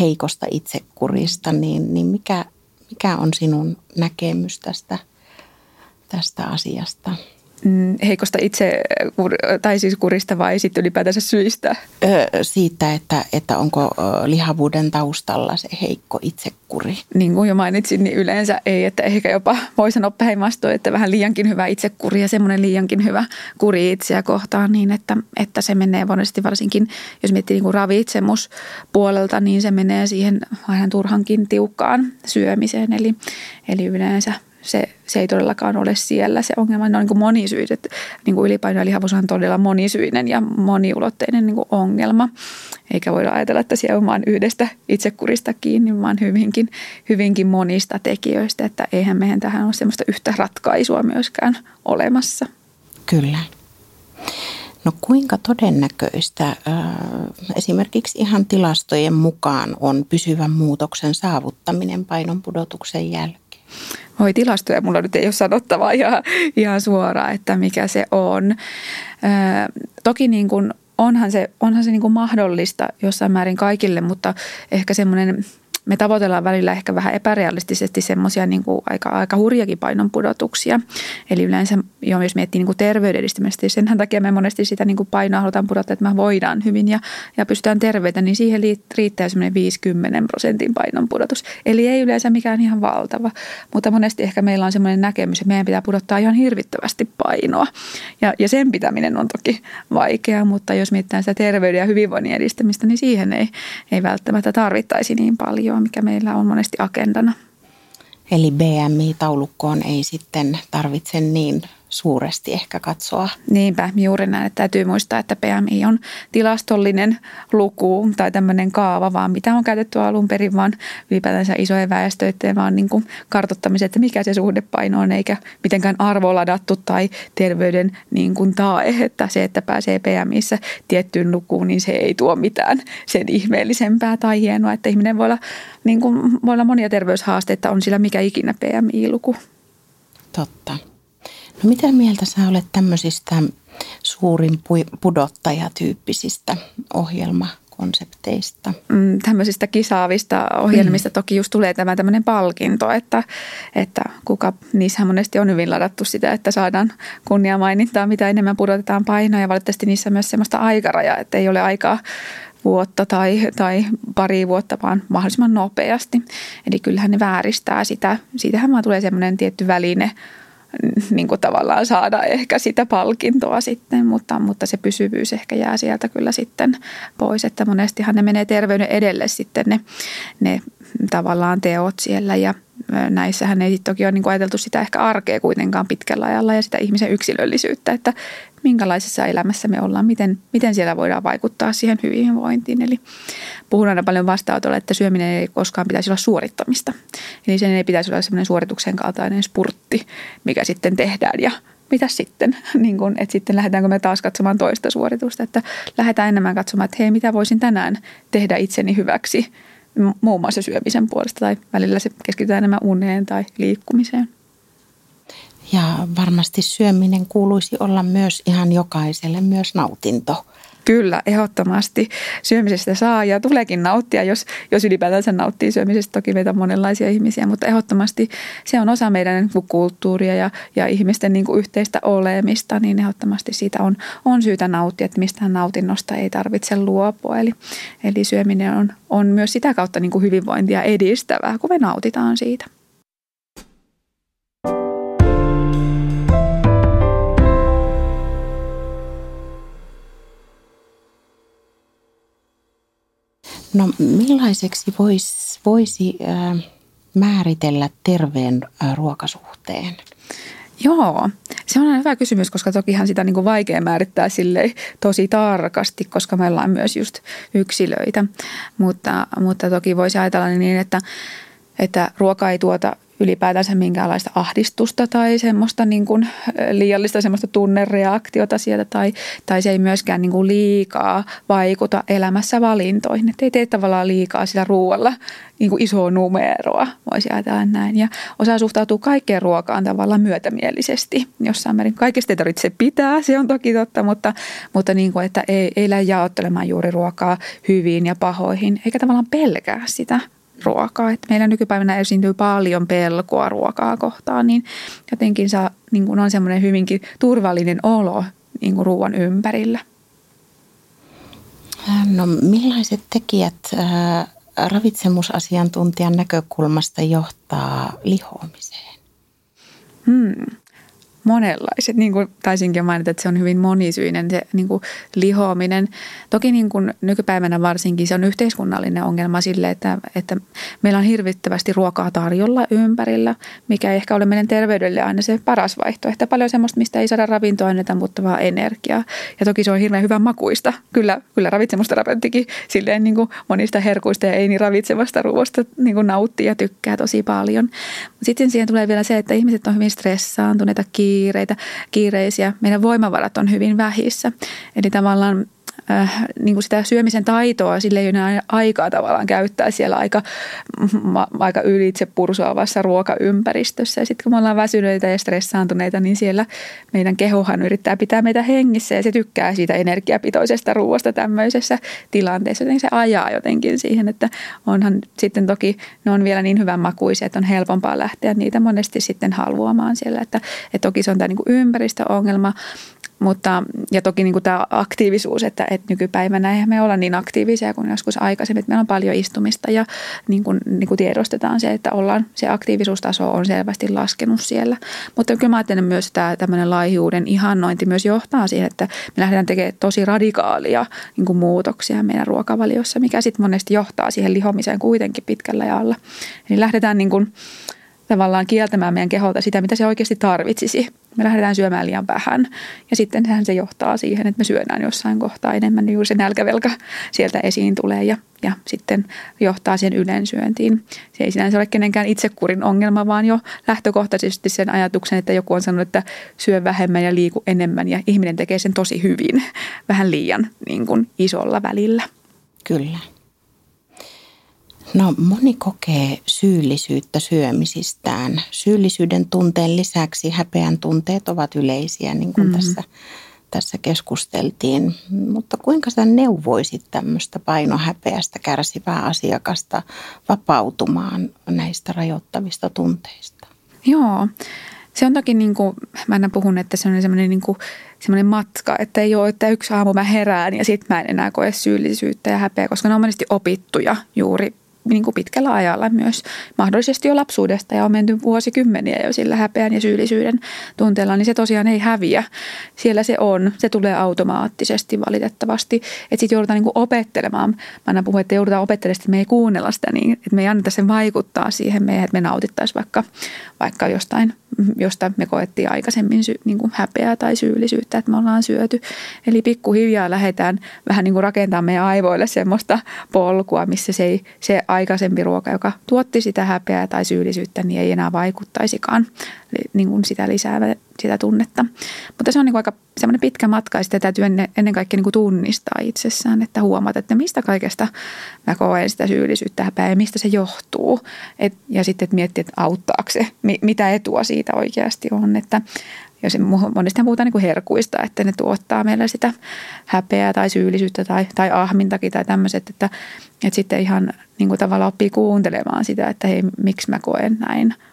heikosta itsekurista, niin, niin mikä, mikä on sinun näkemys tästä, tästä asiasta? Mm, heikosta itse, tai siis kurista vai sitten ylipäätänsä syistä? Siitä, että, että onko lihavuuden taustalla se heikko itsekuri. Niin kuin jo mainitsin, niin yleensä ei, että ehkä jopa voi sanoa päinvastoin, että vähän liiankin hyvä itsekuri ja semmoinen liiankin hyvä kuri itseä kohtaan niin, että, että se menee monesti varsinkin, jos miettii niin kuin ravitsemuspuolelta, niin se menee siihen aina turhankin tiukkaan syömiseen. Eli, eli yleensä se, se ei todellakaan ole siellä se ongelma. Ne on niin monisyiset. Niin kuin ylipaino ja lihavuus on todella monisyinen ja moniulotteinen niin ongelma. Eikä voida ajatella, että siellä on vain yhdestä itsekurista kiinni, vaan hyvinkin, hyvinkin monista tekijöistä. Että eihän meidän tähän ole sellaista yhtä ratkaisua myöskään olemassa. Kyllä. No kuinka todennäköistä esimerkiksi ihan tilastojen mukaan on pysyvän muutoksen saavuttaminen painon pudotuksen jälkeen? Voi tilastoja, mulla nyt ei ole sanottavaa ihan, ihan suoraan, että mikä se on. Ö, toki niin kuin onhan se, onhan se niin kuin mahdollista jossain määrin kaikille, mutta ehkä semmoinen me tavoitellaan välillä ehkä vähän epärealistisesti semmoisia niin aika, aika hurjakin painon pudotuksia. Eli yleensä, jo, jos miettii niin kuin niin sen takia me monesti sitä niin kuin painoa halutaan pudottaa, että me voidaan hyvin ja, ja pystytään terveitä, niin siihen riittää semmoinen 50 prosentin painon pudotus. Eli ei yleensä mikään ihan valtava, mutta monesti ehkä meillä on semmoinen näkemys, että meidän pitää pudottaa ihan hirvittävästi painoa. Ja, ja sen pitäminen on toki vaikeaa, mutta jos mietitään sitä terveyden ja hyvinvoinnin edistämistä, niin siihen ei, ei välttämättä tarvittaisi niin paljon, mikä meillä on monesti agendana. Eli BMI-taulukkoon ei sitten tarvitse niin suuresti ehkä katsoa. Niinpä, juuri näin. Että täytyy muistaa, että PMI on tilastollinen luku tai tämmöinen kaava, vaan mitä on käytetty alun perin, vaan ylipäätänsä isojen väestöiden vaan niin kuin kartottamiseen, että mikä se suhdepaino on, eikä mitenkään arvoladattu tai terveyden niin kuin tae, että se, että pääsee PMIssä tiettyyn lukuun, niin se ei tuo mitään sen ihmeellisempää tai hienoa, että ihminen voi olla, niin kuin, voi olla monia terveyshaasteita, on sillä mikä ikinä PMI-luku. Totta. No mitä mieltä sä olet tämmöisistä suurin pudottajatyyppisistä ohjelmakonsepteista? Mm, tämmöisistä kisaavista ohjelmista mm. toki just tulee tämä tämmöinen palkinto, että, että kuka, niissä monesti on hyvin ladattu sitä, että saadaan kunniamainintaa, mitä enemmän pudotetaan painoa ja valitettavasti niissä on myös semmoista aikarajaa, että ei ole aikaa vuotta tai, tai pari vuotta, vaan mahdollisimman nopeasti. Eli kyllähän ne vääristää sitä. Siitähän vaan tulee semmoinen tietty väline niin kuin tavallaan saada ehkä sitä palkintoa sitten, mutta, mutta se pysyvyys ehkä jää sieltä kyllä sitten pois, että monestihan ne menee terveyden edelle sitten ne, ne tavallaan teot siellä ja näissähän ei toki ole niin kuin ajateltu sitä ehkä arkea kuitenkaan pitkällä ajalla ja sitä ihmisen yksilöllisyyttä, että minkälaisessa elämässä me ollaan, miten, miten siellä voidaan vaikuttaa siihen hyvinvointiin. Eli puhun aina paljon vastaanotolla, että syöminen ei koskaan pitäisi olla suorittamista. Eli sen ei pitäisi olla semmoinen suorituksen kaltainen spurtti, mikä sitten tehdään ja mitä sitten, niin kun, että sitten lähdetäänkö me taas katsomaan toista suoritusta, että lähdetään enemmän katsomaan, että hei, mitä voisin tänään tehdä itseni hyväksi, muun muassa syömisen puolesta tai välillä se keskitytään enemmän uneen tai liikkumiseen. Ja varmasti syöminen kuuluisi olla myös ihan jokaiselle myös nautinto. Kyllä, ehdottomasti. Syömisestä saa ja tuleekin nauttia, jos, jos ylipäätänsä nauttii syömisestä. Toki meitä on monenlaisia ihmisiä, mutta ehdottomasti se on osa meidän niin kulttuuria ja, ja ihmisten niin kuin yhteistä olemista, niin ehdottomasti siitä on, on syytä nauttia, että mistään nautinnosta ei tarvitse luopua. Eli, eli syöminen on, on myös sitä kautta niin kuin hyvinvointia edistävää, kun me nautitaan siitä. No millaiseksi voisi, voisi äh, määritellä terveen äh, ruokasuhteen? Joo, se on hyvä kysymys, koska tokihan sitä niin kuin vaikea määrittää sille tosi tarkasti, koska me ollaan myös just yksilöitä. Mutta, mutta toki voisi ajatella niin, että, että ruoka ei tuota ylipäätänsä minkäänlaista ahdistusta tai semmoista niin kuin liiallista semmoista tunnereaktiota sieltä tai, tai se ei myöskään niin kuin liikaa vaikuta elämässä valintoihin. Että ei tee tavallaan liikaa sillä ruoalla niin kuin isoa numeroa, voisi ajatella näin. Ja osa suhtautuu kaikkeen ruokaan tavallaan myötämielisesti. Jossain määrin kaikesta ei tarvitse pitää, se on toki totta, mutta, mutta niin kuin, että ei, ei lähde jaottelemaan juuri ruokaa hyviin ja pahoihin, eikä tavallaan pelkää sitä ruokaa. Että meillä nykypäivänä esiintyy paljon pelkoa ruokaa kohtaan, niin jotenkin saa, niin kuin on semmoinen hyvinkin turvallinen olo niin kuin ruoan ympärillä. No millaiset tekijät äh, ravitsemusasiantuntijan näkökulmasta johtaa lihoamiseen? Hmm monenlaiset. Niin kuin taisinkin mainita, että se on hyvin monisyinen se niin kuin lihoaminen. Toki niin kuin nykypäivänä varsinkin se on yhteiskunnallinen ongelma sille, että, että meillä on hirvittävästi ruokaa tarjolla ympärillä, mikä ei ehkä ole meidän terveydelle aina se paras vaihtoehto. Paljon semmoista, mistä ei saada ravintoaineita, mutta vaan energiaa. Ja toki se on hirveän hyvän makuista. Kyllä, kyllä ravitsemusterapeuttikin silleen niin kuin monista herkuista ja ei niin ravitsevasta ruoasta niin kuin nauttii ja tykkää tosi paljon. Sitten siihen tulee vielä se, että ihmiset on hyvin stressaantuneita, kiireitä, kiireisiä. Meidän voimavarat on hyvin vähissä. Eli tavallaan äh, niin kuin sitä syömisen taitoa, sille ei enää aikaa tavallaan käyttää siellä aika, ma, aika ylitse pursuavassa ruokaympäristössä. Ja sitten kun me ollaan väsyneitä ja stressaantuneita, niin siellä meidän kehohan yrittää pitää meitä hengissä ja se tykkää siitä energiapitoisesta ruoasta tämmöisessä tilanteessa. Joten se ajaa jotenkin siihen, että onhan sitten toki, ne on vielä niin hyvän makuisia, että on helpompaa lähteä niitä monesti sitten haluamaan siellä. Että, että toki se on tämä niin kuin ympäristöongelma, mutta, ja toki niin kuin tämä aktiivisuus, että, että nykypäivänä eihän me olla niin aktiivisia kuin joskus aikaisemmin. Että meillä on paljon istumista ja niin kuin, niin kuin tiedostetaan se, että ollaan, se aktiivisuustaso on selvästi laskenut siellä. Mutta kyllä mä ajattelen myös, tämä tämmöinen laihuuden ihannointi myös johtaa siihen, että me lähdetään tekemään tosi radikaalia niin kuin muutoksia meidän ruokavaliossa, mikä sitten monesti johtaa siihen lihomiseen kuitenkin pitkällä ajalla. Eli lähdetään niin kuin, tavallaan kieltämään meidän keholta sitä, mitä se oikeasti tarvitsisi. Me lähdetään syömään liian vähän ja sitten sehän se johtaa siihen, että me syödään jossain kohtaa enemmän, niin juuri se nälkävelka sieltä esiin tulee ja, ja sitten johtaa siihen ylensyöntiin. Se ei sinänsä ole kenenkään itsekurin ongelma, vaan jo lähtökohtaisesti sen ajatuksen, että joku on sanonut, että syö vähemmän ja liiku enemmän ja ihminen tekee sen tosi hyvin, vähän liian niin kuin isolla välillä. Kyllä. No moni kokee syyllisyyttä syömisistään. Syyllisyyden tunteen lisäksi häpeän tunteet ovat yleisiä, niin kuin mm-hmm. tässä, tässä keskusteltiin. Mutta kuinka sä neuvoisit tämmöistä painohäpeästä kärsivää asiakasta vapautumaan näistä rajoittavista tunteista? Joo, se on toki niin kuin, mä aina puhun, että se on semmoinen, niin kuin, semmoinen matka, että ei ole, että yksi aamu mä herään ja sitten mä en enää koe syyllisyyttä ja häpeä, koska ne on monesti opittuja juuri niin kuin pitkällä ajalla myös mahdollisesti jo lapsuudesta ja on menty vuosikymmeniä jo sillä häpeän ja syyllisyyden tunteella, niin se tosiaan ei häviä. Siellä se on, se tulee automaattisesti valitettavasti. Että sitten joudutaan niin kuin opettelemaan. Mä aina puhun, että joudutaan opettelemaan, että me ei kuunnella sitä niin, että me ei anneta sen vaikuttaa siihen meidän, että me nautittaisiin vaikka, vaikka jostain josta me koettiin aikaisemmin sy, niin kuin häpeää tai syyllisyyttä, että me ollaan syöty. Eli pikkuhiljaa lähdetään vähän niin kuin rakentamaan meidän aivoille semmoista polkua, missä se, ei, se aikaisempi ruoka, joka tuotti sitä häpeää tai syyllisyyttä, niin ei enää vaikuttaisikaan niin kuin sitä lisää sitä tunnetta. Mutta se on niin kuin aika semmoinen pitkä matka ja sitä täytyy ennen, kaikkea niin kuin tunnistaa itsessään, että huomata, että mistä kaikesta mä koen sitä syyllisyyttä häpeää ja mistä se johtuu. Et, ja sitten että miettiä, että auttaako se, mitä etua siitä oikeasti on. Että ja se, monesti puhutaan niin kuin herkuista, että ne tuottaa meille sitä häpeää tai syyllisyyttä tai, tai ahmintakin tai tämmöiset, että, että sitten ihan niin kuin tavallaan oppii kuuntelemaan sitä, että hei, miksi mä koen näin –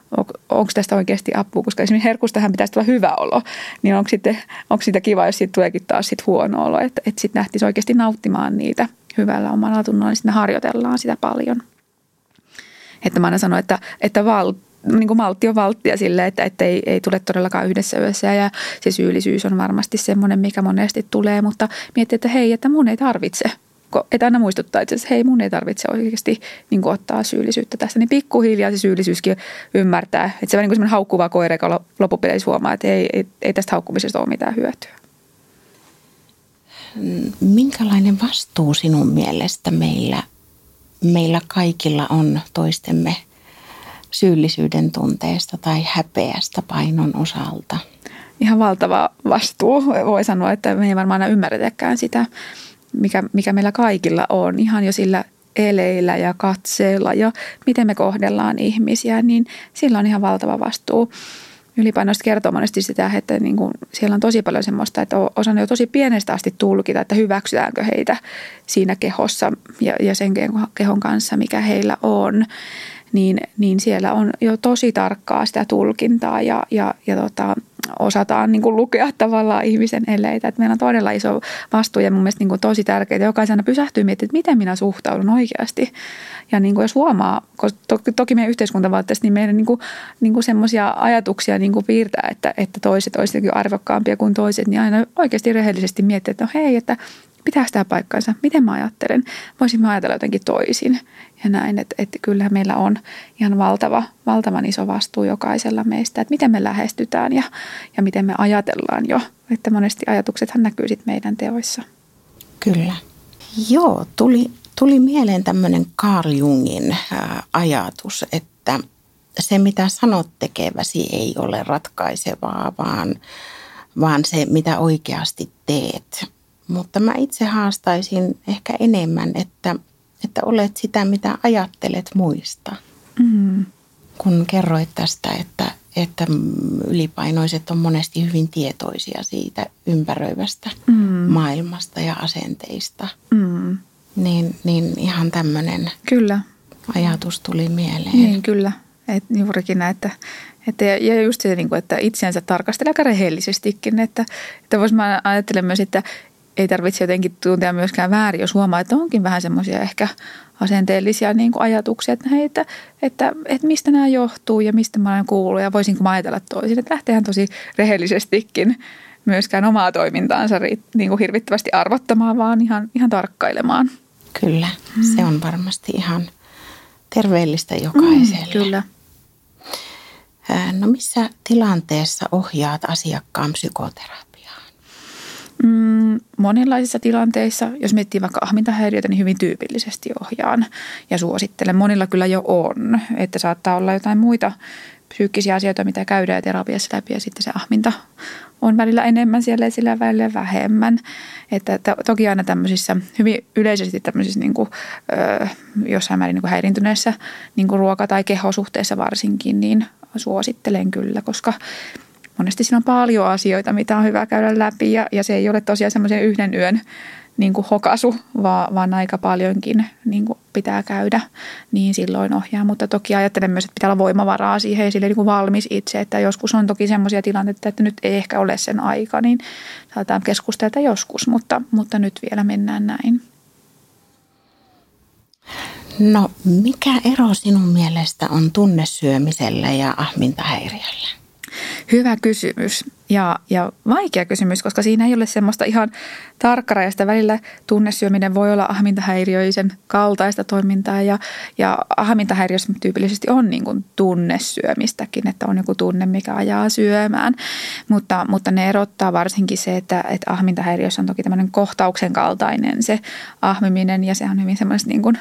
onko tästä oikeasti apua, koska esimerkiksi herkustahan pitäisi tulla hyvä olo, niin onko, sitten, onko siitä kiva, jos siitä tuleekin taas sit huono olo, että, että sitten nähtisi oikeasti nauttimaan niitä hyvällä omalla tunnolla, niin sitten harjoitellaan sitä paljon. Että mä aina sanon, että, että val, niin kuin maltti on valttia sille, että, että ei, ei tule todellakaan yhdessä yössä ja se syyllisyys on varmasti semmoinen, mikä monesti tulee, mutta miettii, että hei, että mun ei tarvitse että aina muistuttaa itse hei mun ei tarvitse oikeasti niin kuin ottaa syyllisyyttä tästä, niin pikkuhiljaa se syyllisyyskin ymmärtää. Että se on niin semmoinen haukkuva koira, joka loppupeleissä huomaa, että ei, ei, ei tästä haukkumisesta ole mitään hyötyä. Minkälainen vastuu sinun mielestä meillä, meillä kaikilla on toistemme syyllisyyden tunteesta tai häpeästä painon osalta? Ihan valtava vastuu. Voi sanoa, että me ei varmaan aina ymmärretäkään sitä mikä, mikä meillä kaikilla on, ihan jo sillä eleillä ja katseella ja miten me kohdellaan ihmisiä, niin sillä on ihan valtava vastuu. Ylipainoista kertoo monesti sitä, että niin kuin siellä on tosi paljon semmoista, että osan jo tosi pienestä asti tulkita, että hyväksytäänkö heitä siinä kehossa ja, ja sen kehon kanssa, mikä heillä on. Niin, niin siellä on jo tosi tarkkaa sitä tulkintaa ja, ja, ja tota, osataan niin kuin lukea tavallaan ihmisen eleitä. Että meillä on todella iso vastuu ja mun mielestä niin kuin tosi tärkeää. Jokaisena pysähtyy miettimään, että miten minä suhtaudun oikeasti. Ja niin kuin jos huomaa, koska toki, toki meidän yhteiskuntavaatteessa, niin meidän niin kuin, niin kuin semmoisia ajatuksia niin kuin piirtää, että, että toiset olisivat arvokkaampia kuin toiset, niin aina oikeasti rehellisesti miettiä, että no hei, että pitää tämä paikkansa, miten mä ajattelen, voisin mä ajatella jotenkin toisin? Ja näin, että, että kyllähän meillä on ihan valtava, valtavan iso vastuu jokaisella meistä, että miten me lähestytään ja, ja miten me ajatellaan jo, että monesti ajatuksethan näkyy sitten meidän teoissa. Kyllä. Joo, tuli, tuli mieleen tämmöinen Carl Jungin ajatus, että se mitä sanot tekeväsi ei ole ratkaisevaa, vaan, vaan se mitä oikeasti teet mutta mä itse haastaisin ehkä enemmän, että, että olet sitä, mitä ajattelet muista. Mm. Kun kerroit tästä, että, että ylipainoiset on monesti hyvin tietoisia siitä ympäröivästä mm. maailmasta ja asenteista, mm. niin, niin ihan tämmöinen Kyllä. ajatus tuli mieleen. Niin, kyllä. Et juurikin näin, että, että ja just se, niin että itseänsä tarkastelee aika rehellisestikin. Että, että vois mä ajattelen myös, että ei tarvitse jotenkin tuntea myöskään väärin, jos huomaa, että onkin vähän semmoisia ehkä asenteellisia niin kuin ajatuksia, että, hei, että, että, että, mistä nämä johtuu ja mistä mä olen kuullut ja voisinko mä ajatella toisin. Että lähteehän tosi rehellisestikin myöskään omaa toimintaansa niin kuin hirvittävästi arvottamaan, vaan ihan, ihan tarkkailemaan. Kyllä, mm. se on varmasti ihan terveellistä jokaiselle. Mm, kyllä. No missä tilanteessa ohjaat asiakkaan psykoterapiaan? Mm, monenlaisissa tilanteissa, jos miettii vaikka ahmintahäiriöitä, niin hyvin tyypillisesti ohjaan ja suosittelen. Monilla kyllä jo on, että saattaa olla jotain muita psyykkisiä asioita, mitä käydään terapiassa läpi ja sitten se ahminta on välillä enemmän siellä ja sillä välillä vähemmän. Että, että toki aina tämmöisissä, hyvin yleisesti tämmöisissä niin kuin, ö, jossain määrin niin kuin häirintyneessä niin kuin ruoka- tai kehosuhteessa varsinkin, niin suosittelen kyllä, koska monesti siinä on paljon asioita, mitä on hyvä käydä läpi ja, ja se ei ole tosiaan semmoisen yhden yön niin kuin hokasu, vaan, vaan aika paljonkin niin kuin pitää käydä, niin silloin ohjaa. Mutta toki ajattelen myös, että pitää olla voimavaraa siihen ja sille niin kuin valmis itse, että joskus on toki semmoisia tilanteita, että nyt ei ehkä ole sen aika, niin saadaan keskustella joskus, mutta, mutta nyt vielä mennään näin. No mikä ero sinun mielestä on tunnesyömisellä ja ahmintahäiriöllä? Hyvä kysymys ja, ja vaikea kysymys, koska siinä ei ole semmoista ihan tarkkarajasta. Välillä tunnesyöminen voi olla ahmintahäiriöisen kaltaista toimintaa ja, ja ahmintahäiriössä tyypillisesti on niin kuin tunnesyömistäkin, että on joku tunne, mikä ajaa syömään. Mutta, mutta ne erottaa varsinkin se, että, että ahmintahäiriössä on toki tämmöinen kohtauksen kaltainen se ahmiminen ja se on hyvin semmoista niin kuin,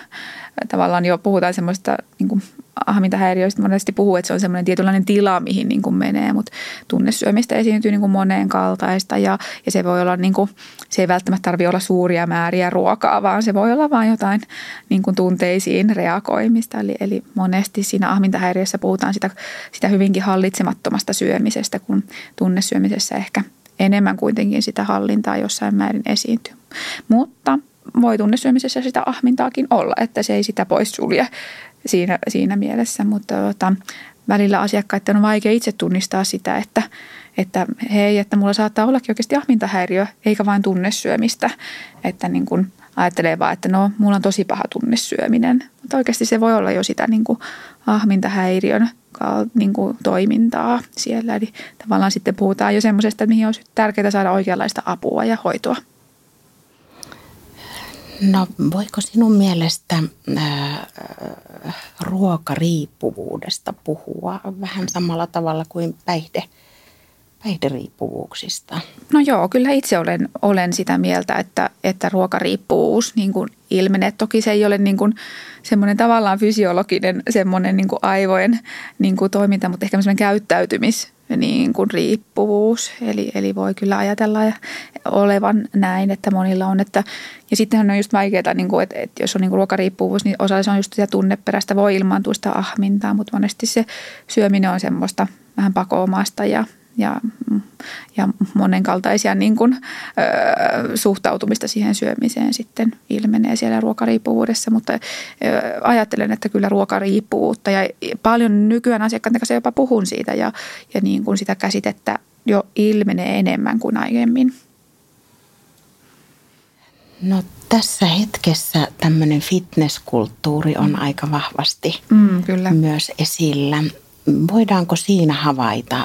tavallaan jo puhutaan semmoista niin kuin ahmintahäiriöistä monesti puhuu, että se on semmoinen tietynlainen tila, mihin niin kuin menee, mutta tunnesyömistä esiintyy niin kuin moneen kaltaista ja, ja se voi olla, niin kuin, se ei välttämättä tarvitse olla suuria määriä ruokaa, vaan se voi olla vain jotain niin kuin tunteisiin reagoimista. Eli, eli monesti siinä ahmintahäiriössä puhutaan sitä, sitä hyvinkin hallitsemattomasta syömisestä, kun tunnesyömisessä ehkä enemmän kuitenkin sitä hallintaa jossain määrin esiintyy. Mutta voi tunnesyömisessä sitä ahmintaakin olla, että se ei sitä poissulje siinä, siinä mielessä, mutta tota, välillä asiakkaiden on vaikea itse tunnistaa sitä, että, että hei, että mulla saattaa ollakin oikeasti ahmintahäiriö, eikä vain tunnesyömistä, että niin kuin ajattelee vaan, että no, mulla on tosi paha tunnesyöminen, mutta oikeasti se voi olla jo sitä niin kuin ahmintahäiriön niin kuin toimintaa siellä. Eli tavallaan sitten puhutaan jo semmoisesta, että mihin olisi tärkeää saada oikeanlaista apua ja hoitoa. No voiko sinun mielestä ää, ruokariippuvuudesta puhua vähän samalla tavalla kuin päihde, päihderiippuvuuksista? No joo, kyllä itse olen, olen sitä mieltä, että, että ruokariippuvuus niin kuin ilmenee. Toki se ei ole niin kuin semmoinen tavallaan fysiologinen semmoinen niin kuin aivojen niin kuin toiminta, mutta ehkä semmoinen käyttäytymis niin kuin riippuvuus. Eli, eli voi kyllä ajatella olevan näin, että monilla on. Että, ja sittenhän on just vaikeaa, niin kuin, että, että jos on niin kuin ruokariippuvuus, niin osa se on just sitä tunneperäistä, voi ilmaantua sitä ahmintaa, mutta monesti se syöminen on semmoista vähän pakoomasta ja ja, ja monenkaltaisia niin kuin, ö, suhtautumista siihen syömiseen sitten ilmenee siellä ruokariippuvuudessa, mutta ö, ajattelen, että kyllä ruokariippuvuutta ja paljon nykyään asiakkaiden kanssa jopa puhun siitä ja, ja niin kuin sitä käsitettä jo ilmenee enemmän kuin aiemmin. No tässä hetkessä tämmöinen fitnesskulttuuri on aika vahvasti mm, kyllä. myös esillä voidaanko siinä havaita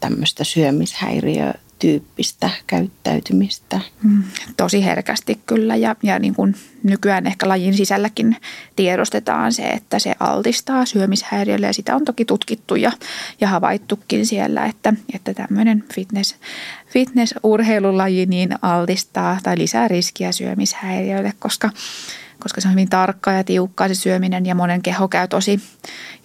tämmöistä syömishäiriötyyppistä käyttäytymistä? Mm, tosi herkästi kyllä ja, ja niin kuin nykyään ehkä lajin sisälläkin tiedostetaan se, että se altistaa syömishäiriölle ja sitä on toki tutkittu ja, ja havaittukin siellä, että, että tämmöinen fitness, fitness-urheilulaji niin altistaa tai lisää riskiä syömishäiriöille, koska koska se on hyvin tarkkaa ja tiukkaa se syöminen ja monen keho käy tosi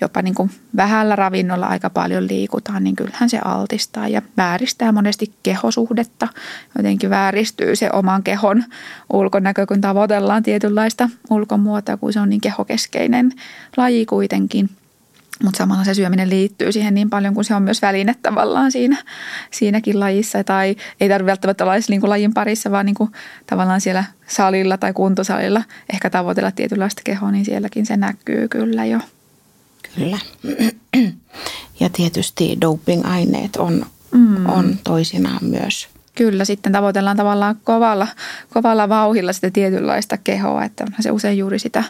jopa niin kuin vähällä ravinnolla aika paljon liikutaan, niin kyllähän se altistaa ja vääristää monesti kehosuhdetta. Jotenkin vääristyy se oman kehon ulkonäkö, kun tavoitellaan tietynlaista ulkomuotoa, kun se on niin kehokeskeinen laji kuitenkin – mutta samalla se syöminen liittyy siihen niin paljon, kun se on myös väline tavallaan siinä, siinäkin lajissa. Tai ei tarvitse välttämättä olla edes niin kuin lajin parissa, vaan niin kuin tavallaan siellä salilla tai kuntosalilla ehkä tavoitella tietynlaista kehoa, niin sielläkin se näkyy kyllä jo. Kyllä. Ja tietysti doping-aineet on, mm. on toisinaan myös – Kyllä, sitten tavoitellaan tavallaan kovalla, kovalla vauhilla sitä tietynlaista kehoa, että se usein juuri sitä,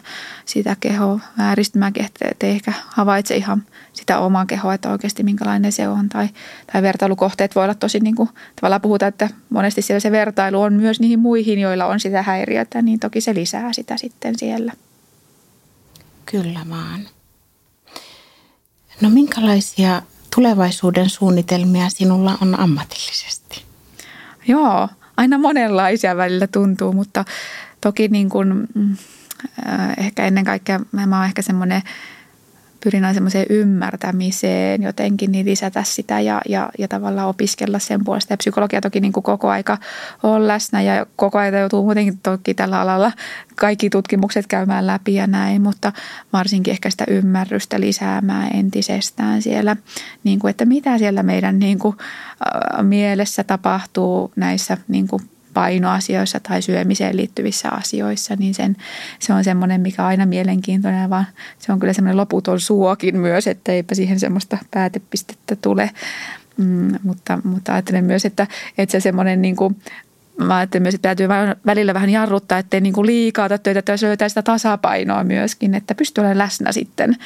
sitä kehoa vääristymääkin, että te ehkä havaitse ihan sitä omaa kehoa, että oikeasti minkälainen se on. Tai, tai vertailukohteet voi olla tosi niin kuin, tavallaan puhuta, että monesti siellä se vertailu on myös niihin muihin, joilla on sitä häiriötä, niin toki se lisää sitä sitten siellä. Kyllä vaan. No minkälaisia tulevaisuuden suunnitelmia sinulla on ammatillisesti? Joo, aina monenlaisia välillä tuntuu, mutta toki niin kuin, äh, ehkä ennen kaikkea mä oon ehkä semmoinen pyrin aina semmoiseen ymmärtämiseen jotenkin, niin lisätä sitä ja, ja, ja tavallaan opiskella sen puolesta. Ja psykologia toki niin kuin koko aika on läsnä ja koko ajan joutuu muutenkin toki tällä alalla kaikki tutkimukset käymään läpi ja näin, mutta varsinkin ehkä sitä ymmärrystä lisäämään entisestään siellä, niin kuin, että mitä siellä meidän niin kuin, mielessä tapahtuu näissä niin kuin painoasioissa tai syömiseen liittyvissä asioissa, niin sen, se on semmoinen, mikä on aina mielenkiintoinen, vaan se on kyllä semmoinen loputon suokin myös, että eipä siihen semmoista päätepistettä tule. Mm, mutta, mutta ajattelen myös, että, että se semmoinen niin kuin, mä ajattelen myös, että täytyy välillä vähän jarruttaa, ettei niin kuin liikaa töitä, että löytää sitä tasapainoa myöskin, että pystyy olemaan läsnä sitten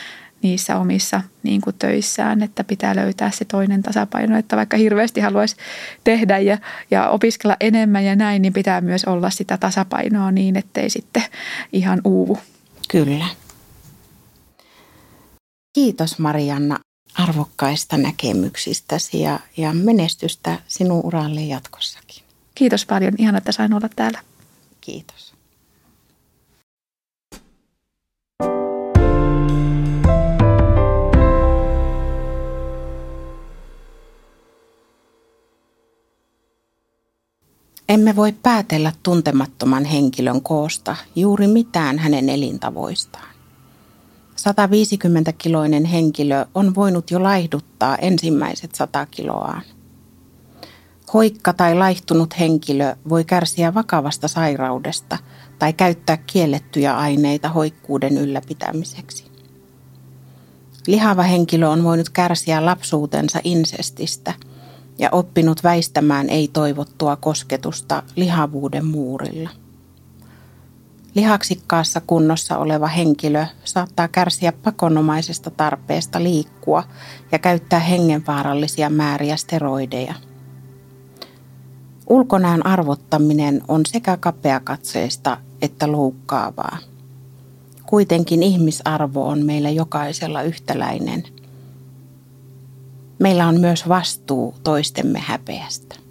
niissä omissa niin kuin töissään, että pitää löytää se toinen tasapaino, että vaikka hirveästi haluaisi tehdä ja, ja opiskella enemmän ja näin, niin pitää myös olla sitä tasapainoa niin, ettei sitten ihan uuvu. Kyllä. Kiitos Marianna arvokkaista näkemyksistäsi ja, ja menestystä sinun uralle jatkossakin. Kiitos paljon. Ihan, että sain olla täällä. Kiitos. Emme voi päätellä tuntemattoman henkilön koosta juuri mitään hänen elintavoistaan. 150-kiloinen henkilö on voinut jo laihduttaa ensimmäiset 100 kiloaan. Hoikka tai laihtunut henkilö voi kärsiä vakavasta sairaudesta tai käyttää kiellettyjä aineita hoikkuuden ylläpitämiseksi. Lihava henkilö on voinut kärsiä lapsuutensa insestistä – ja oppinut väistämään ei-toivottua kosketusta lihavuuden muurilla. Lihaksikkaassa kunnossa oleva henkilö saattaa kärsiä pakonomaisesta tarpeesta liikkua ja käyttää hengenvaarallisia määriä steroideja. Ulkonäön arvottaminen on sekä kapeakatseista että loukkaavaa. Kuitenkin ihmisarvo on meillä jokaisella yhtäläinen – Meillä on myös vastuu toistemme häpeästä.